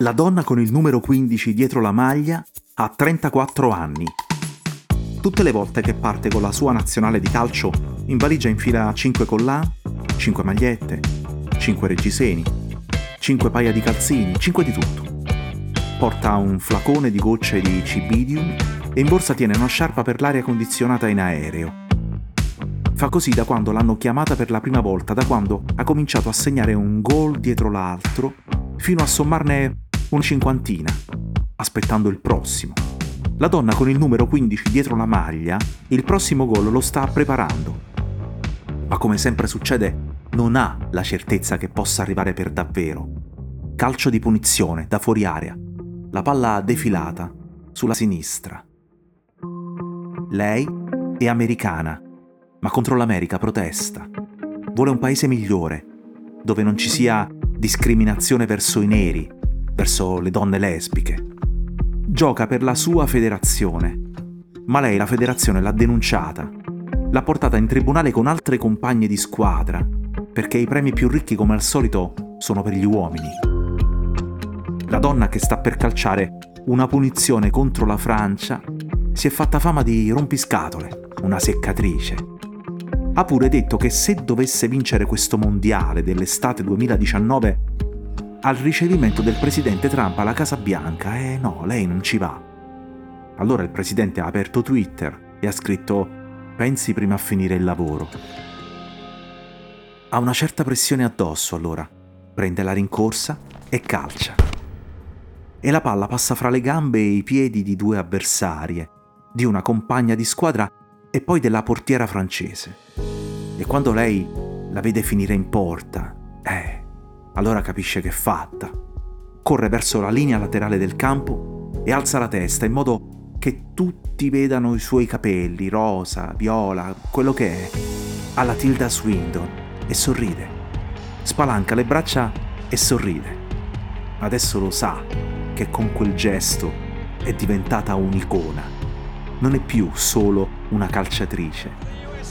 La donna con il numero 15 dietro la maglia ha 34 anni. Tutte le volte che parte con la sua nazionale di calcio, in valigia infila 5 collan, 5 magliette, 5 reggiseni, 5 paia di calzini, 5 di tutto. Porta un flacone di gocce di Cibidium e in borsa tiene una sciarpa per l'aria condizionata in aereo. Fa così da quando l'hanno chiamata per la prima volta, da quando ha cominciato a segnare un gol dietro l'altro, fino a sommarne una cinquantina, aspettando il prossimo. La donna con il numero 15 dietro la maglia, il prossimo gol lo sta preparando. Ma come sempre succede, non ha la certezza che possa arrivare per davvero. Calcio di punizione da fuori area. La palla defilata sulla sinistra. Lei è americana, ma contro l'America protesta. Vuole un paese migliore, dove non ci sia discriminazione verso i neri, verso le donne lesbiche. Gioca per la sua federazione, ma lei la federazione l'ha denunciata. L'ha portata in tribunale con altre compagne di squadra, perché i premi più ricchi come al solito sono per gli uomini. La donna che sta per calciare una punizione contro la Francia si è fatta fama di rompiscatole, una seccatrice. Ha pure detto che se dovesse vincere questo mondiale dell'estate 2019 al ricevimento del presidente Trump alla Casa Bianca e no, lei non ci va. Allora il presidente ha aperto Twitter e ha scritto pensi prima a finire il lavoro. Ha una certa pressione addosso allora, prende la rincorsa e calcia. E la palla passa fra le gambe e i piedi di due avversarie, di una compagna di squadra e poi della portiera francese. E quando lei la vede finire in porta, eh, allora capisce che è fatta. Corre verso la linea laterale del campo e alza la testa in modo che tutti vedano i suoi capelli, rosa, viola, quello che è, alla Tilda Swindon e sorride. Spalanca le braccia e sorride. Adesso lo sa che con quel gesto è diventata un'icona. Non è più solo una calciatrice.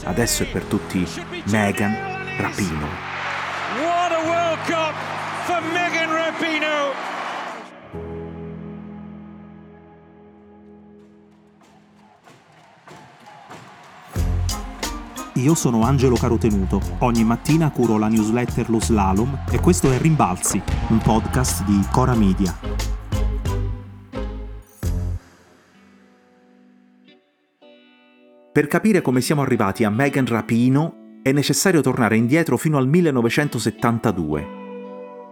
Adesso è per tutti Megan Rapino. Cup for Megan Rapino. Io sono Angelo Carotenuto. Ogni mattina curo la newsletter Lo Slalom e questo è Rimbalzi, un podcast di Cora Media. Per capire come siamo arrivati a Megan Rapino è necessario tornare indietro fino al 1972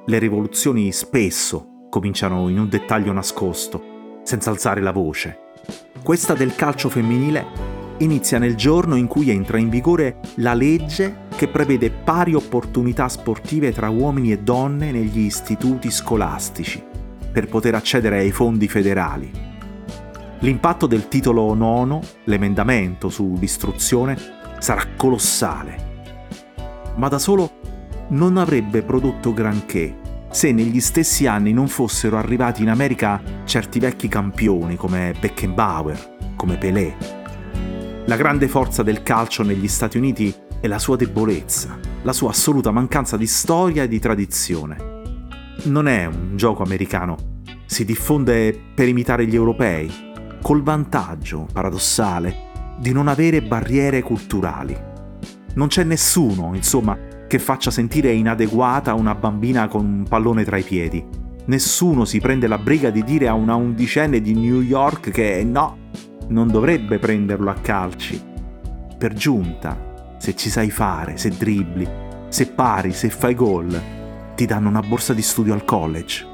le rivoluzioni spesso cominciano in un dettaglio nascosto, senza alzare la voce. Questa del calcio femminile inizia nel giorno in cui entra in vigore la legge che prevede pari opportunità sportive tra uomini e donne negli istituti scolastici per poter accedere ai fondi federali. L'impatto del titolo nono, l'emendamento sull'istruzione, sarà colossale. Ma da solo non avrebbe prodotto granché se negli stessi anni non fossero arrivati in America certi vecchi campioni come Beckenbauer, come Pelé. La grande forza del calcio negli Stati Uniti è la sua debolezza, la sua assoluta mancanza di storia e di tradizione. Non è un gioco americano, si diffonde per imitare gli europei, col vantaggio, paradossale, di non avere barriere culturali. Non c'è nessuno, insomma, che faccia sentire inadeguata una bambina con un pallone tra i piedi. Nessuno si prende la briga di dire a una undicenne di New York che no, non dovrebbe prenderlo a calci. Per giunta, se ci sai fare, se dribbli, se pari, se fai gol, ti danno una borsa di studio al college.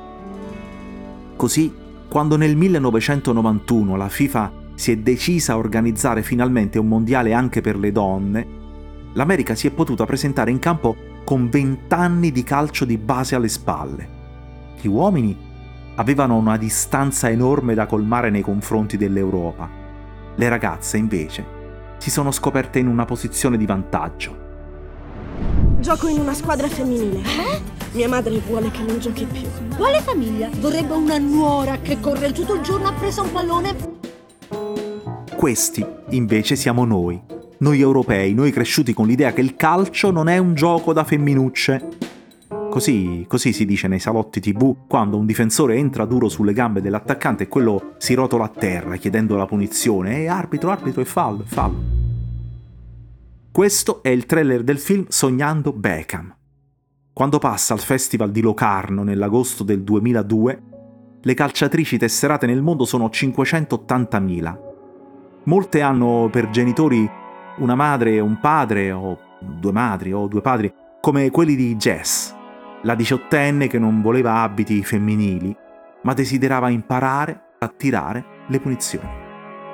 Così, quando nel 1991 la FIFA si è decisa a organizzare finalmente un mondiale anche per le donne, l'America si è potuta presentare in campo con 20 anni di calcio di base alle spalle. Gli uomini avevano una distanza enorme da colmare nei confronti dell'Europa. Le ragazze, invece, si sono scoperte in una posizione di vantaggio. Gioco in una squadra femminile. Eh? Mia madre vuole che non giochi più. Quale famiglia? Vorrebbe una nuora che corre tutto il giorno appresso a un pallone? Questi, invece, siamo noi noi europei, noi cresciuti con l'idea che il calcio non è un gioco da femminucce. Così, così si dice nei salotti tv quando un difensore entra duro sulle gambe dell'attaccante e quello si rotola a terra chiedendo la punizione. E arbitro, arbitro, è fallo, fallo. Questo è il trailer del film Sognando Beckham. Quando passa al Festival di Locarno nell'agosto del 2002, le calciatrici tesserate nel mondo sono 580.000. Molte hanno per genitori una madre e un padre, o due madri o due padri, come quelli di Jess, la diciottenne che non voleva abiti femminili, ma desiderava imparare a tirare le punizioni.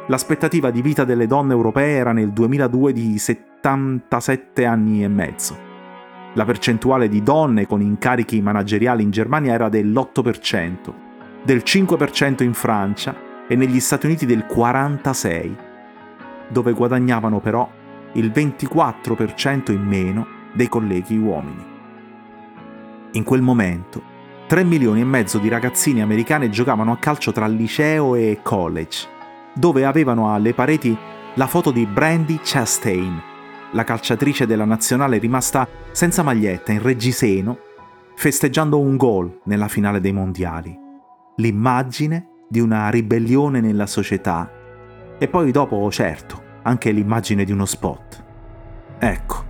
L'aspettativa di vita delle donne europee era nel 2002 di 77 anni e mezzo. La percentuale di donne con incarichi manageriali in Germania era dell'8%, del 5% in Francia e negli Stati Uniti del 46%, dove guadagnavano però il 24% in meno dei colleghi uomini. In quel momento, 3 milioni e mezzo di ragazzine americane giocavano a calcio tra liceo e college, dove avevano alle pareti la foto di Brandy Chastain, la calciatrice della nazionale rimasta senza maglietta in reggiseno, festeggiando un gol nella finale dei mondiali. L'immagine di una ribellione nella società e poi dopo, certo, anche l'immagine di uno spot. Ecco,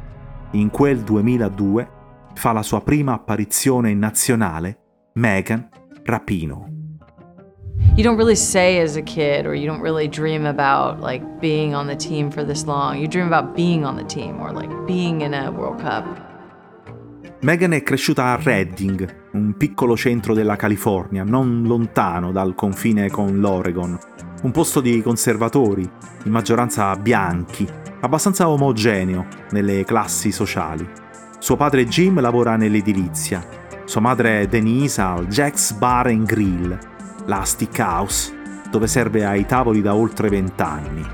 in quel 2002 fa la sua prima apparizione in nazionale Megan Rapino. You don't really say as a kid or you don't really dream about like being on the team for this long. You dream about being on the team or like being in a World Cup. Megan è cresciuta a Redding, un piccolo centro della California, non lontano dal confine con l'Oregon. Un posto di conservatori, in maggioranza bianchi, abbastanza omogeneo nelle classi sociali. Suo padre Jim lavora nell'edilizia, sua madre Denise al Jack's Bar and Grill, la House, dove serve ai tavoli da oltre vent'anni.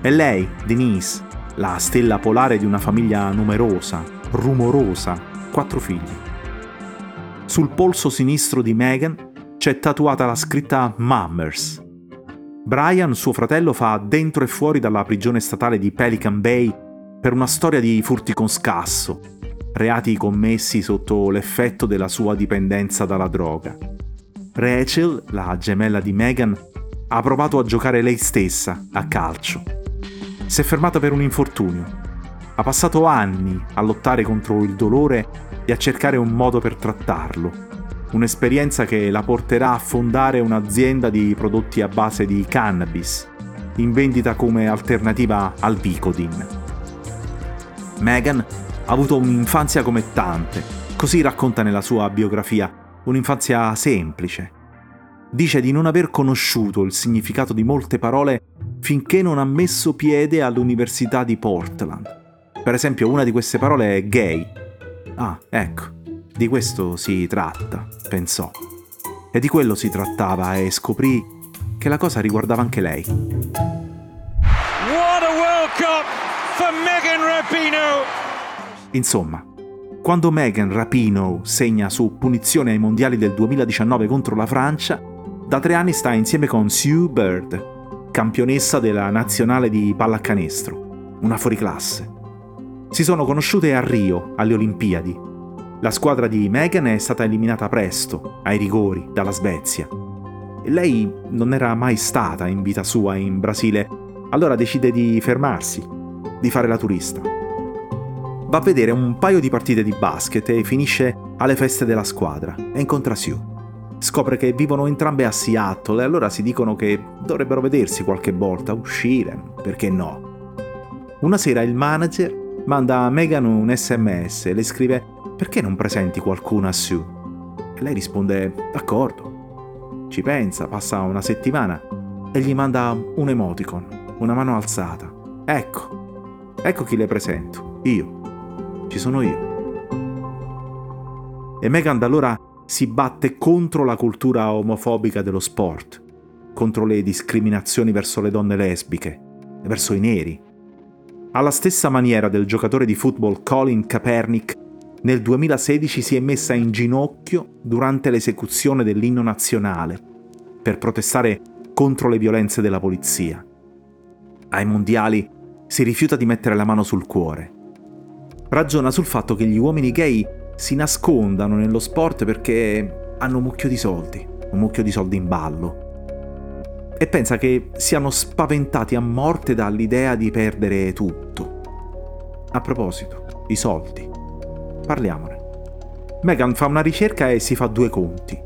E lei, Denise, la stella polare di una famiglia numerosa, rumorosa, quattro figli. Sul polso sinistro di Megan c'è tatuata la scritta Mummers. Brian, suo fratello, fa dentro e fuori dalla prigione statale di Pelican Bay per una storia di furti con scasso, reati commessi sotto l'effetto della sua dipendenza dalla droga. Rachel, la gemella di Megan, ha provato a giocare lei stessa a calcio. Si è fermata per un infortunio. Ha passato anni a lottare contro il dolore e a cercare un modo per trattarlo. Un'esperienza che la porterà a fondare un'azienda di prodotti a base di cannabis, in vendita come alternativa al Vicodin. Megan ha avuto un'infanzia come tante, così racconta nella sua biografia, un'infanzia semplice. Dice di non aver conosciuto il significato di molte parole finché non ha messo piede all'Università di Portland. Per esempio, una di queste parole è gay. Ah, ecco, di questo si tratta, pensò. E di quello si trattava e scoprì che la cosa riguardava anche lei. What a World Cup for Megan Rapinoe! Insomma, quando Megan Rapino segna su punizione ai mondiali del 2019 contro la Francia, da tre anni sta insieme con Sue Bird, campionessa della nazionale di pallacanestro, una fuoriclasse. Si sono conosciute a Rio, alle Olimpiadi. La squadra di Megan è stata eliminata presto, ai rigori, dalla Svezia. Lei non era mai stata in vita sua in Brasile, allora decide di fermarsi, di fare la turista va a vedere un paio di partite di basket e finisce alle feste della squadra e incontra Sue. Scopre che vivono entrambe a Seattle e allora si dicono che dovrebbero vedersi qualche volta, uscire, perché no. Una sera il manager manda a Megan un sms e le scrive perché non presenti qualcuno a Sue? E lei risponde d'accordo. Ci pensa, passa una settimana e gli manda un emoticon, una mano alzata. Ecco, ecco chi le presento, io ci sono io. E Megan da allora si batte contro la cultura omofobica dello sport, contro le discriminazioni verso le donne lesbiche verso i neri. Alla stessa maniera del giocatore di football Colin Kaepernick, nel 2016 si è messa in ginocchio durante l'esecuzione dell'inno nazionale per protestare contro le violenze della polizia. Ai mondiali si rifiuta di mettere la mano sul cuore ragiona sul fatto che gli uomini gay si nascondano nello sport perché hanno un mucchio di soldi, un mucchio di soldi in ballo. E pensa che siano spaventati a morte dall'idea di perdere tutto. A proposito, i soldi. Parliamone. Megan fa una ricerca e si fa due conti.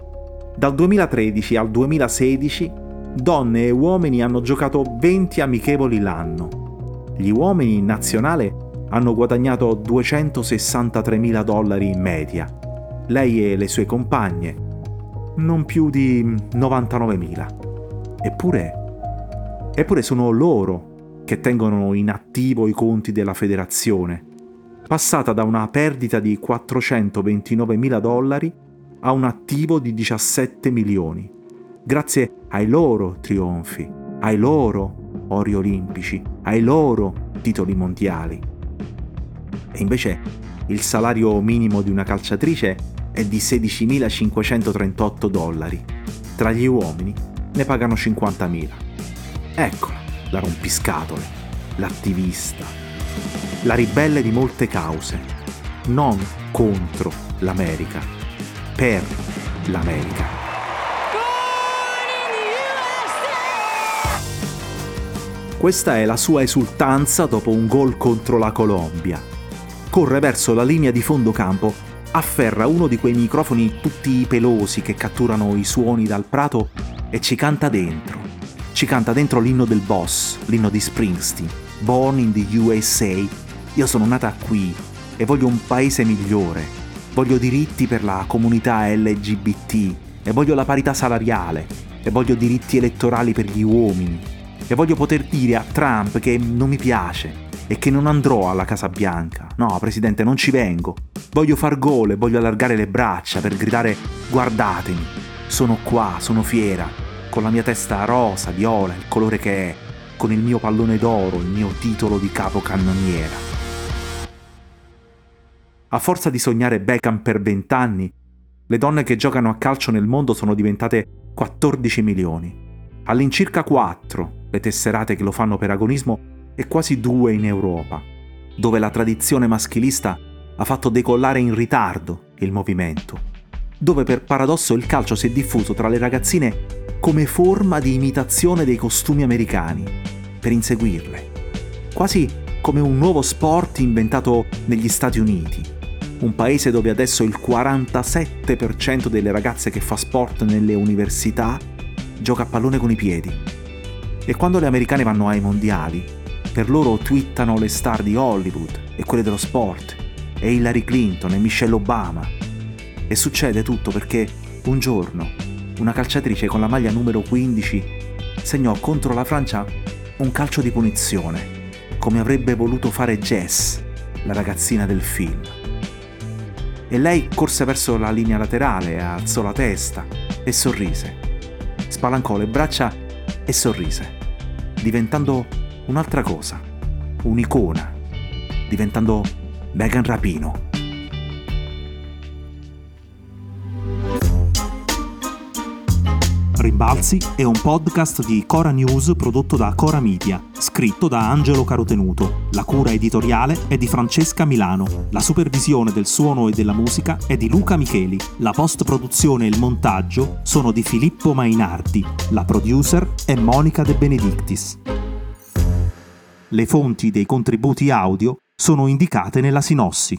Dal 2013 al 2016 donne e uomini hanno giocato 20 amichevoli l'anno. Gli uomini in nazionale hanno guadagnato 263.000 dollari in media. Lei e le sue compagne non più di 99.000. Eppure, eppure sono loro che tengono in attivo i conti della federazione, passata da una perdita di 429.000 dollari a un attivo di 17 milioni, grazie ai loro trionfi, ai loro ori olimpici, ai loro titoli mondiali. E invece il salario minimo di una calciatrice è di 16.538 dollari. Tra gli uomini ne pagano 50.000. Eccola, la rompiscatole, l'attivista, la ribelle di molte cause, non contro l'America, per l'America. Questa è la sua esultanza dopo un gol contro la Colombia. Corre verso la linea di fondo campo, afferra uno di quei microfoni tutti pelosi che catturano i suoni dal prato e ci canta dentro. Ci canta dentro l'inno del boss, l'inno di Springsteen. Born in the USA. Io sono nata qui e voglio un paese migliore, voglio diritti per la comunità LGBT e voglio la parità salariale e voglio diritti elettorali per gli uomini e voglio poter dire a Trump che non mi piace e che non andrò alla Casa Bianca. No, Presidente, non ci vengo. Voglio far gol e voglio allargare le braccia per gridare guardatemi, sono qua, sono fiera, con la mia testa rosa, viola, il colore che è, con il mio pallone d'oro, il mio titolo di capocannoniera. A forza di sognare Beckham per vent'anni, le donne che giocano a calcio nel mondo sono diventate 14 milioni. All'incirca 4 le tesserate che lo fanno per agonismo e quasi 2 in Europa, dove la tradizione maschilista ha fatto decollare in ritardo il movimento, dove per paradosso il calcio si è diffuso tra le ragazzine come forma di imitazione dei costumi americani, per inseguirle, quasi come un nuovo sport inventato negli Stati Uniti, un paese dove adesso il 47% delle ragazze che fa sport nelle università gioca a pallone con i piedi. E quando le americane vanno ai mondiali, per loro twittano le star di Hollywood e quelle dello sport, e Hillary Clinton e Michelle Obama. E succede tutto perché un giorno una calciatrice con la maglia numero 15 segnò contro la Francia un calcio di punizione, come avrebbe voluto fare Jess, la ragazzina del film e lei corse verso la linea laterale, alzò la testa e sorrise. Spalancò le braccia e sorrise, diventando un'altra cosa, un'icona, diventando Megan Rapino. Rimbalzi è un podcast di Cora News prodotto da Cora Media, scritto da Angelo Carotenuto. La cura editoriale è di Francesca Milano. La supervisione del suono e della musica è di Luca Micheli. La post-produzione e il montaggio sono di Filippo Mainardi. La producer è Monica De Benedictis. Le fonti dei contributi audio sono indicate nella sinossi.